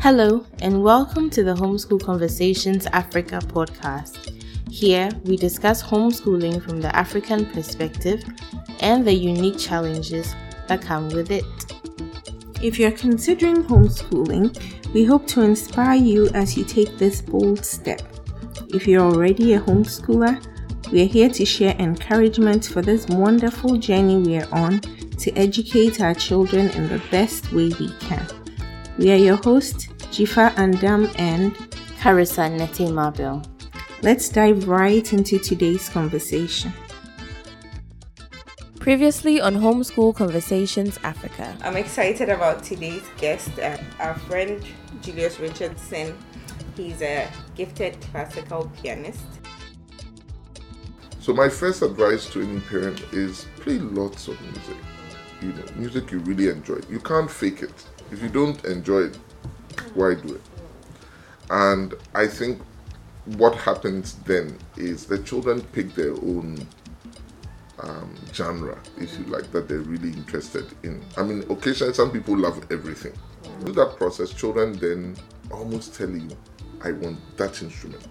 Hello, and welcome to the Homeschool Conversations Africa podcast. Here, we discuss homeschooling from the African perspective and the unique challenges that come with it. If you're considering homeschooling, we hope to inspire you as you take this bold step. If you're already a homeschooler, we are here to share encouragement for this wonderful journey we are on to educate our children in the best way we can. We are your hosts, Jifa Andam and Carissa Nete Mabel. Let's dive right into today's conversation. Previously on Homeschool Conversations Africa. I'm excited about today's guest, uh, our friend Julius Richardson. He's a gifted classical pianist. So my first advice to any parent is play lots of music. You know, music you really enjoy. You can't fake it. If you don't enjoy it, why do it? And I think what happens then is the children pick their own um, genre, if you like, that they're really interested in. I mean, occasionally some people love everything. Through that process, children then almost tell you, I want that instrument.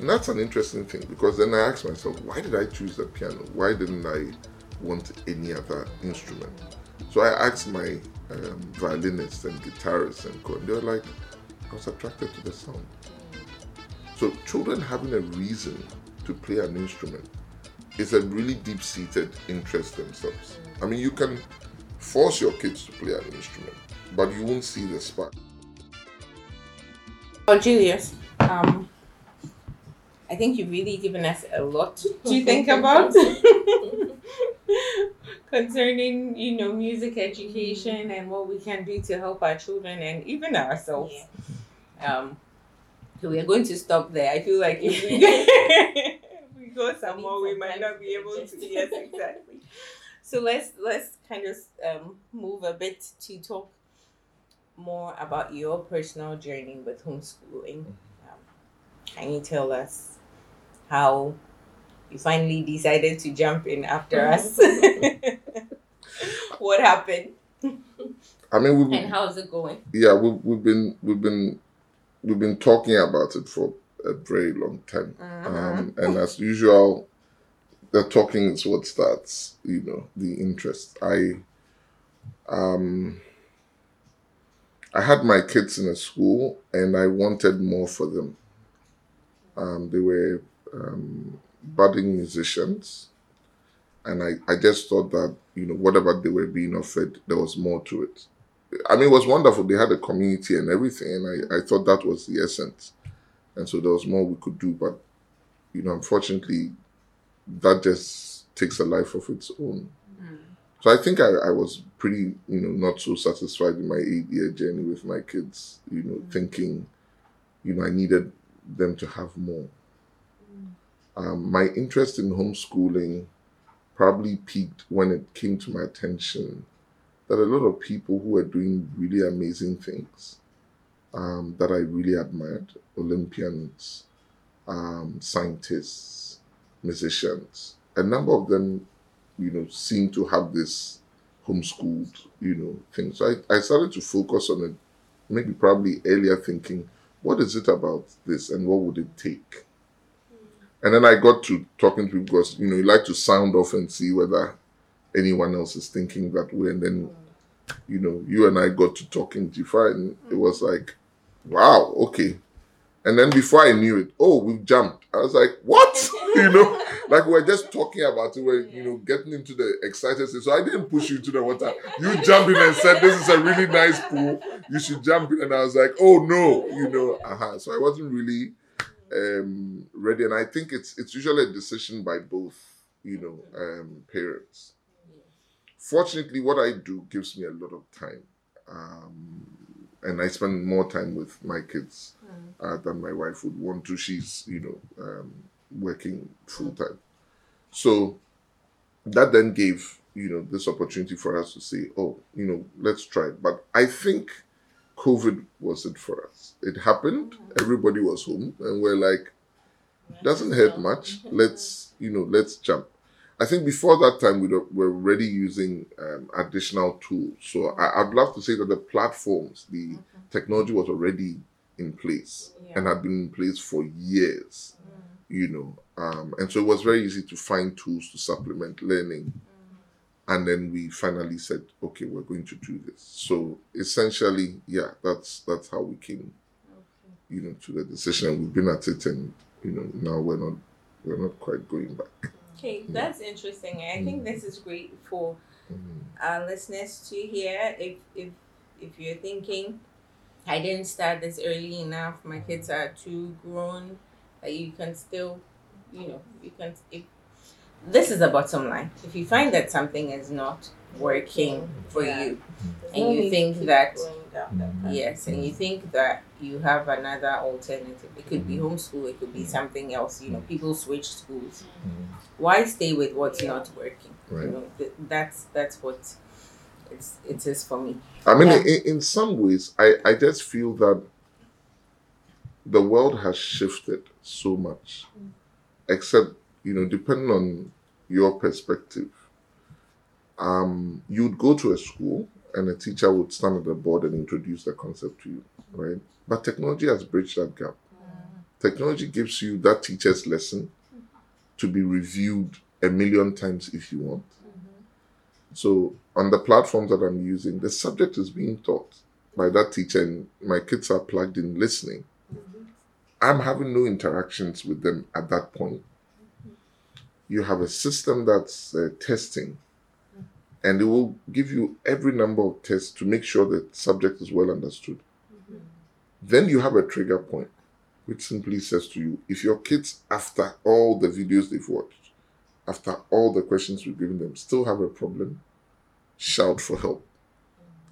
And that's an interesting thing because then I ask myself, why did I choose the piano? Why didn't I want any other instrument? So I asked my um, violinists and guitarists and co- they were like, I was attracted to the sound. So children having a reason to play an instrument is a really deep-seated interest themselves. I mean, you can force your kids to play an instrument, but you won't see the spark. Well, Julius, um, I think you've really given us a lot to think about concerning, you know, music education and what we can do to help our children and even ourselves. Yeah. Um, so we are going to stop there. I feel like if we, if we go some more, we might not be able to. Yes, exactly. So let's let's kind of um, move a bit to talk more about your personal journey with homeschooling. Um, can you tell us how you finally decided to jump in after us? what happened? I mean, we've, and how's it going? Yeah, we've, we've been we've been we've been talking about it for a very long time, uh-huh. um, and as usual, the talking is what starts. You know, the interest. I um I had my kids in a school and I wanted more for them. Um, they were um, budding musicians, and I, I just thought that, you know, whatever they were being offered, there was more to it. I mean, it was wonderful. They had a community and everything, and I, I thought that was the essence. And so there was more we could do, but, you know, unfortunately, that just takes a life of its own. So I think I, I was pretty, you know, not so satisfied in my eight year journey with my kids, you know, mm. thinking, you know, I needed them to have more. Um, my interest in homeschooling probably peaked when it came to my attention that a lot of people who were doing really amazing things um, that I really admired Olympians, um, scientists, musicians a number of them you know, seem to have this homeschooled, you know, thing. So I, I started to focus on it, maybe probably earlier thinking, what is it about this and what would it take? And then I got to talking to people because, you know, you like to sound off and see whether anyone else is thinking that way. And then, you know, you and I got to talking Jifa and it was like, wow, okay. And then before I knew it, oh, we've jumped. I was like, what? you know, like we are just talking about it, we're, you know, getting into the excited stage. So I didn't push you into the water. You jumped in and said, this is a really nice pool. You should jump in. And I was like, oh no, you know, uh-huh. So I wasn't really um, ready. And I think it's, it's usually a decision by both, you know, um, parents. Fortunately, what I do gives me a lot of time. Um, and I spend more time with my kids hmm. uh, than my wife would want to. She's, you know, um, working full time. So that then gave, you know, this opportunity for us to say, oh, you know, let's try it. But I think COVID was it for us. It happened, everybody was home, and we're like, doesn't hurt much. Let's, you know, let's jump. I think before that time we were already using um, additional tools. So I, would love to say that the platforms, the mm-hmm. technology was already in place yeah. and had been in place for years. Mm. You know, um, and so it was very easy to find tools to supplement learning. Mm. And then we finally said, okay, we're going to do this. So essentially, yeah, that's that's how we came, okay. you know, to the decision. We've been at it, and you know, now we're not we're not quite going back. Okay, that's interesting. I think this is great for mm-hmm. our listeners to hear. If if if you're thinking, I didn't start this early enough. My kids are too grown. That you can still, you know, you can. If this is the bottom line, if you find that something is not working for yeah. you, and you think that yes, and you think that you have another alternative. It could be mm-hmm. homeschool, it could be something else. You know, people switch schools. Mm-hmm. Why stay with what's yeah. not working? Right. You know, th- that's that's what it's it is for me. I mean, yeah. in, in some ways, I I just feel that the world has shifted so much, mm. except you know, depending on your perspective. Um, you'd go to a school and a teacher would stand at the board and introduce the concept to you, right? But technology has bridged that gap. Technology gives you that teacher's lesson to be reviewed a million times if you want. So on the platforms that I'm using, the subject is being taught by that teacher, and my kids are plugged in listening. I'm having no interactions with them at that point. You have a system that's uh, testing and it will give you every number of tests to make sure that subject is well understood. Then you have a trigger point, which simply says to you, if your kids, after all the videos they've watched, after all the questions we've given them, still have a problem, shout for help.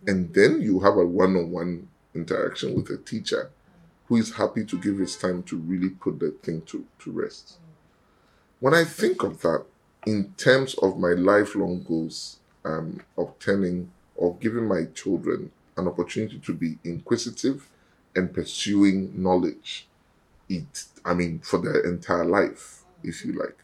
And then you have a one-on-one interaction with a teacher who is happy to give his time to really put the thing to, to rest. When I think of that in terms of my lifelong goals, um, obtaining or giving my children an opportunity to be inquisitive and pursuing knowledge. It, I mean, for their entire life, if you like,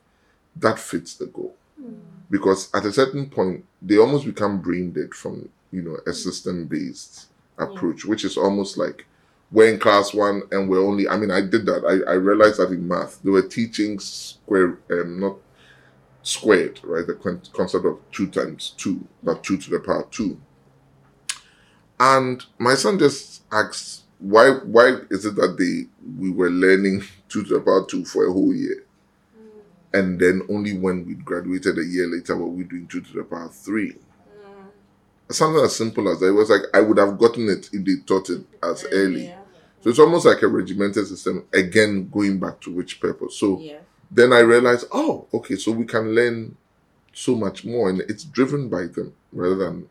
that fits the goal. Mm. Because at a certain point, they almost become brain dead from you know a system based approach, yeah. which is almost like we're in class one and we're only. I mean, I did that. I, I realized that in math, they were teaching square, um, not squared, right? The concept of two times two, not two to the power two. And my son just asks, why why is it that they we were learning two to the power two for a whole year? Mm. And then only when we graduated a year later were we doing two to the power three. Mm. Something as simple as that. It was like I would have gotten it if they taught it as early. Yeah. So it's almost like a regimented system, again going back to which purpose. So yeah then I realized, oh, okay, so we can learn so much more, and it's driven by them rather than,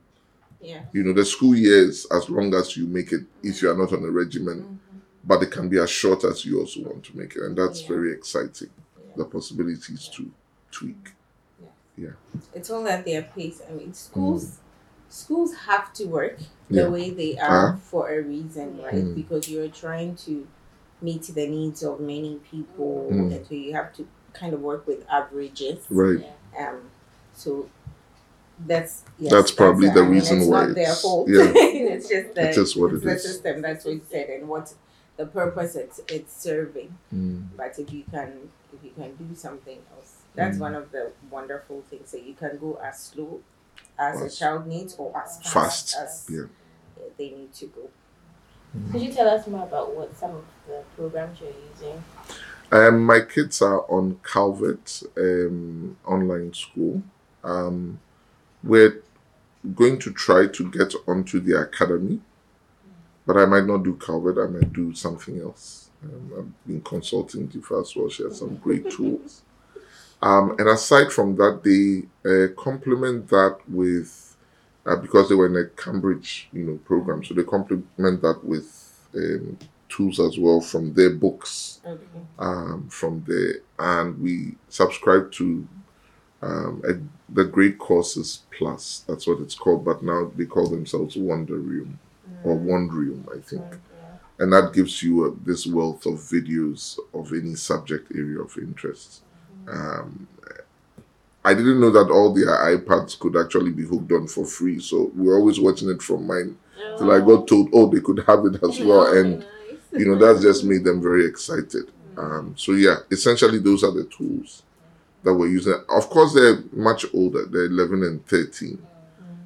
yeah. you know, the school years. As long as you make it, if you are not on a regimen, mm-hmm. but it can be as short as you also want to make it, and that's yeah. very exciting. The possibilities to tweak. Yeah. yeah, it's all at their pace. I mean, schools. Mm. Schools have to work the way they are uh, for a reason, right? Mm. Because you're trying to meet the needs of many people, mm. and so you have to kind of work with averages. Right. Um. So that's yes, that's probably that's, the I mean, reason it's why not their fault. Yeah. it's just the, it's just what it's it the is. system. That's what you said, and what the purpose it's it's serving. Mm. But if you can if you can do something else, that's mm. one of the wonderful things that you can go as slow as fast. a child needs or as fast, fast. as yeah. they need to go. Could you tell us more about what some of the programs you're using? Um, my kids are on Calvert um, online school. Um, we're going to try to get onto the academy, but I might not do Calvert. I might do something else. Um, I've been consulting Tifa as well. She has some great tools. Um, and aside from that, they uh, complement that with uh, because they were in a Cambridge, you know, program. So they complement that with um, tools as well from their books, okay. um, from there, and we subscribe to um, a, the Great Courses Plus. That's what it's called, but now they call themselves Wonderium mm. or Wondrium, I think. Okay. And that gives you a, this wealth of videos of any subject area of interest. Mm. I didn't know that all their iPads could actually be hooked on for free. So we're always watching it from mine till I got told, oh, they could have it as well. And, you know, that just made them very excited. Um, so, yeah, essentially, those are the tools that we're using. Of course, they're much older, they're 11 and 13.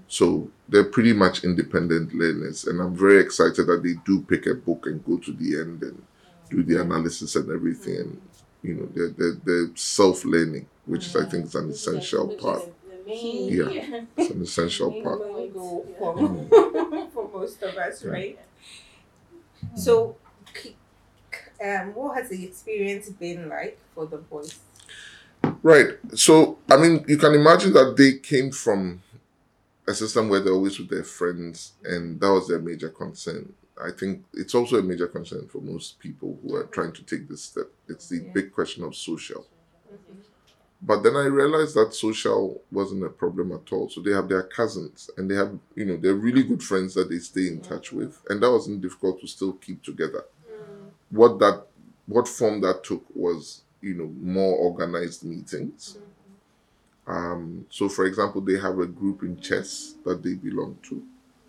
So they're pretty much independent learners. And I'm very excited that they do pick a book and go to the end and do the analysis and everything. And, you know, they're, they're, they're self learning, which is, I mm-hmm. think is an essential part. Yeah, it's an essential part. Goal for, mm. for most of us, right? Mm-hmm. So, k- k- um, what has the experience been like for the boys? Right. So, I mean, you can imagine that they came from a system where they're always with their friends, and that was their major concern. I think it's also a major concern for most people who are trying to take this step. It's the Yeah. big question of social. Mm-hmm. But then I realized that social wasn't a problem at all. So they have their cousins and they have, you know, they're really good friends that they stay in touch with. And that wasn't difficult to still keep together. Mm. What that what form that took was, you know, more organized meetings. Mm-hmm. Um, so for example, they have a group in chess that they belong to.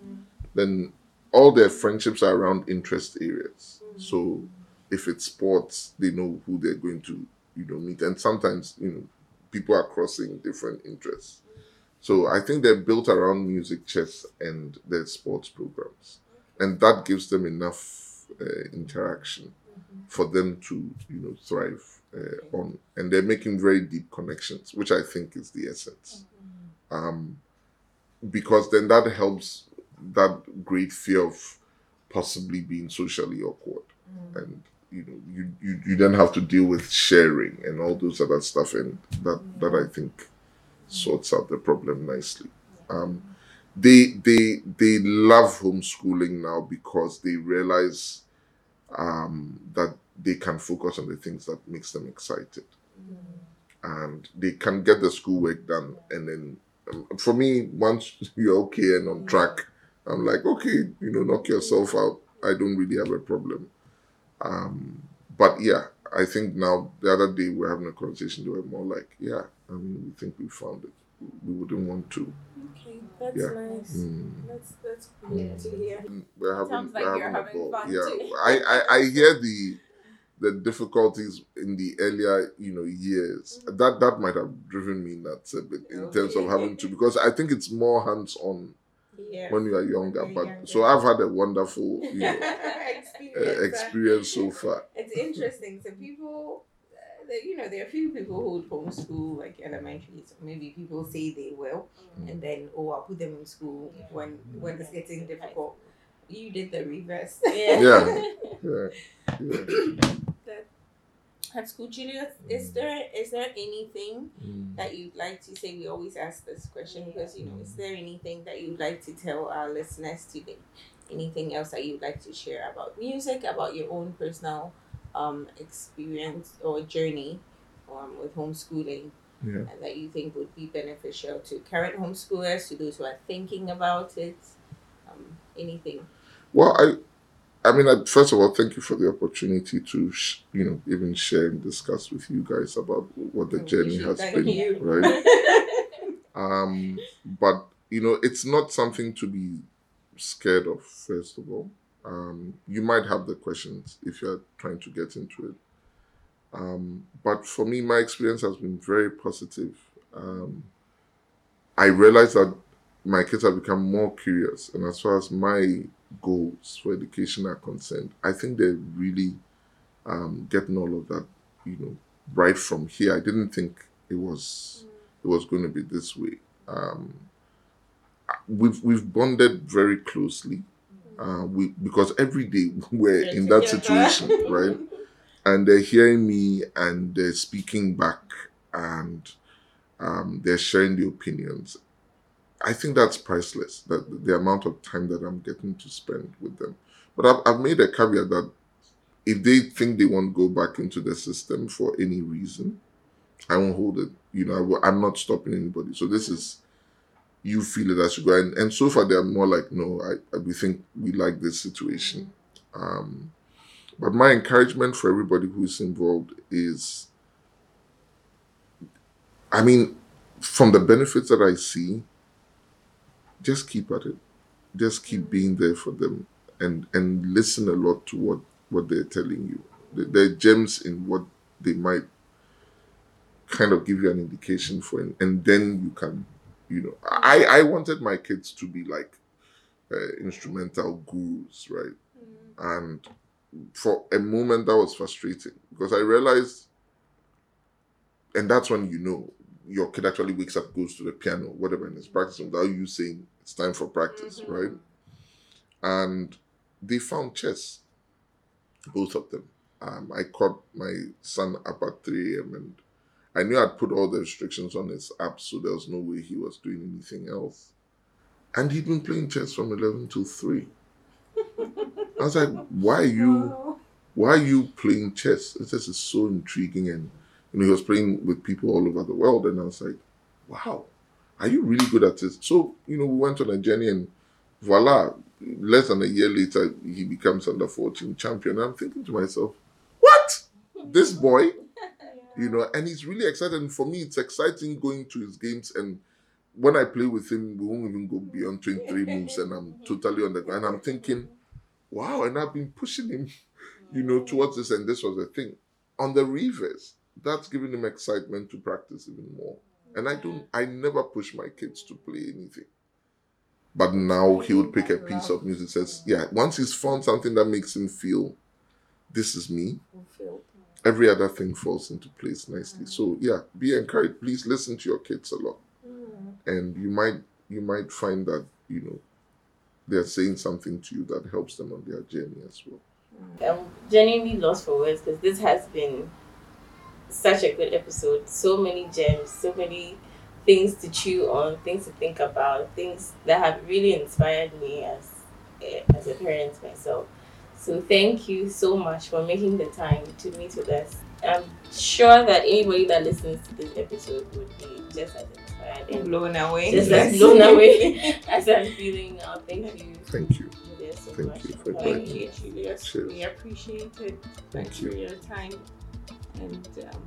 Mm. Then all their friendships are around interest areas. So if it's sports, they know who they're going to, you know, meet. And sometimes, you know, people are crossing different interests. So I think they're built around music, chess, and their sports programs, and that gives them enough uh, interaction for them to, you know, thrive uh, on. And they're making very deep connections, which I think is the essence. Um, because then that helps that great fear of possibly being socially awkward. And you know you, you you then have to deal with sharing and all those other stuff and that that i think sorts out the problem nicely. Um they they they love homeschooling now because they realize um that they can focus on the things that makes them excited. And they can get the schoolwork done and then um, for me once you're okay and on track i'm like okay you know knock yourself out i don't really have a problem um, but yeah, I think now the other day we are having a conversation. They were more like, yeah, I mean, we think we found it. We wouldn't want to. Okay, that's Yeah. nice. Mm. That's that's good to hear. We're having, Sounds like we're you're having, having a ball. fun yeah, too. I, I I hear the the difficulties in the earlier you know years. That that might have driven me nuts a bit in terms of having to because I think it's more hands on Yeah. when you are younger. When But you're younger. so I've had a wonderful you know, uh, experience. experience so far. It's interesting. So people, uh, there- you know, there are a few people who would homeschool like elementary. So maybe people say they will, Mm. and then oh, I'll put them in school when when it's getting difficult. You did the reverse. Yeah. Yeah. Yeah, yeah. That's cool, Julius. Is there is there anything Mm. that you'd like to say? We always ask this question because you know, is there anything that you'd like to tell our listeners today? Anything else that you'd like to share about music, about your own personal um, experience or journey um, with homeschooling, Yeah. and that you think would be beneficial to current homeschoolers, to those who are thinking about it? Um, anything? Well, I, I mean, I, first of all, thank you for the opportunity to, sh- you know, even share and discuss with you guys about what the journey has thank been, you. right? Um, but you know, it's not something to be scared of. First of all, um, you might have the questions if you're trying to get into it. Um, but for me, my experience has been very positive. Um, I realized that my kids have become more curious, and as far as my goals for education are concerned, I think they're really um, getting all of that, you know, right from here. I didn't think it was it was going to be this way. Um, we've we've bonded very closely, uh, we because every day we're in that situation, right? And they're hearing me and they're speaking back and um, they're sharing the opinions. I think that's priceless. That the amount of time that I'm getting to spend with them. But I've, I've made a caveat that if they think they want to go back into the system for any reason, I won't hold it. You know, I I'm not stopping anybody. So this is you feel it as you go. And, and so far they're more like, no, I, I we think we like this situation. Um, but my encouragement for everybody who's involved is, I mean, from the benefits that I see, just keep at it. Just keep mm. being there for them and and listen a lot to what what they're telling you. There- are gems in what they might kind of give you an indication for, and, and then you can, you know, I mm. I wanted my kids to be like uh, instrumental gurus, right? Mm. And for a moment that was frustrating because I realized, and that's when you know your kid actually wakes up, goes to the piano, whatever, and is practicing without you saying it's time for practice, Mhm. right? And they found chess, both of them. Um, I caught my son up at 3 a.m. and I knew I'd put all the restrictions on his app, so there was no way he was doing anything else. And he'd been playing chess from 11 till 3. I was like, why are you why are you playing chess? This is so intriguing. And you know, he was playing with people all over the world. And I was like, wow, are you really good at this? So, you know, we went on a journey and voila, less than a year later, he becomes under 14 champion. I'm thinking to myself, what? This boy? You know, and he's really excited. And for me, it's exciting going to his games. And when I play with him, we won't even go beyond 23 moves. And I'm totally on the ground. And I'm thinking, wow. And I've been pushing him you know, towards this, and this was the thing. On the reverse, that's giving him excitement to practice even more. And I don't, mm-hmm. I never push my kids to play anything. But now he would pick a piece of music, says, yeah, once he's found something that makes him feel, this is me, every other thing falls into place nicely. Mm-hmm. So yeah, be encouraged. Please listen to your kids a lot. Mm-hmm. And you might, you might find that, you know, they're saying something to you that helps them on their journey as well. I'm genuinely lost for words because this has been such a good episode. So many gems, so many things to chew on, things to think about, things that have really inspired me as eh, as a parent myself. So thank you so much for making the time to meet with us. I'm sure that anybody that listens to this episode would be just as inspired and blown away. just as blown away as I'm feeling now. Thank you. Thank you. So Thank much you for for coming. Thank you, Julius. Cheers. We appreciate it. Thank you. for your time. And um,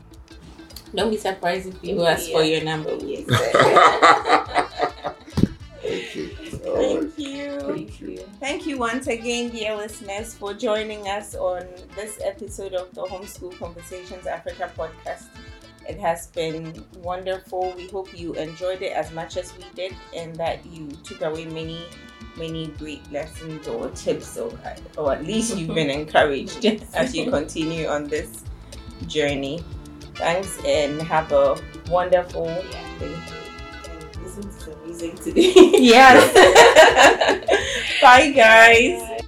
don't be surprised if people ask for your number. Yes. okay. All right. Thank you. Thank you. Thank you once again, dear listeners, for joining us on this episode of the Homeschool Conversations Africa podcast. It has been wonderful. We hope you enjoyed it as much as we did and that you took away many, many great lessons or tips, or, or at least you've been encouraged as you continue on this journey. Thanks and have a wonderful day. And listen to some music today. Yes. Bye, guys. Fawakuma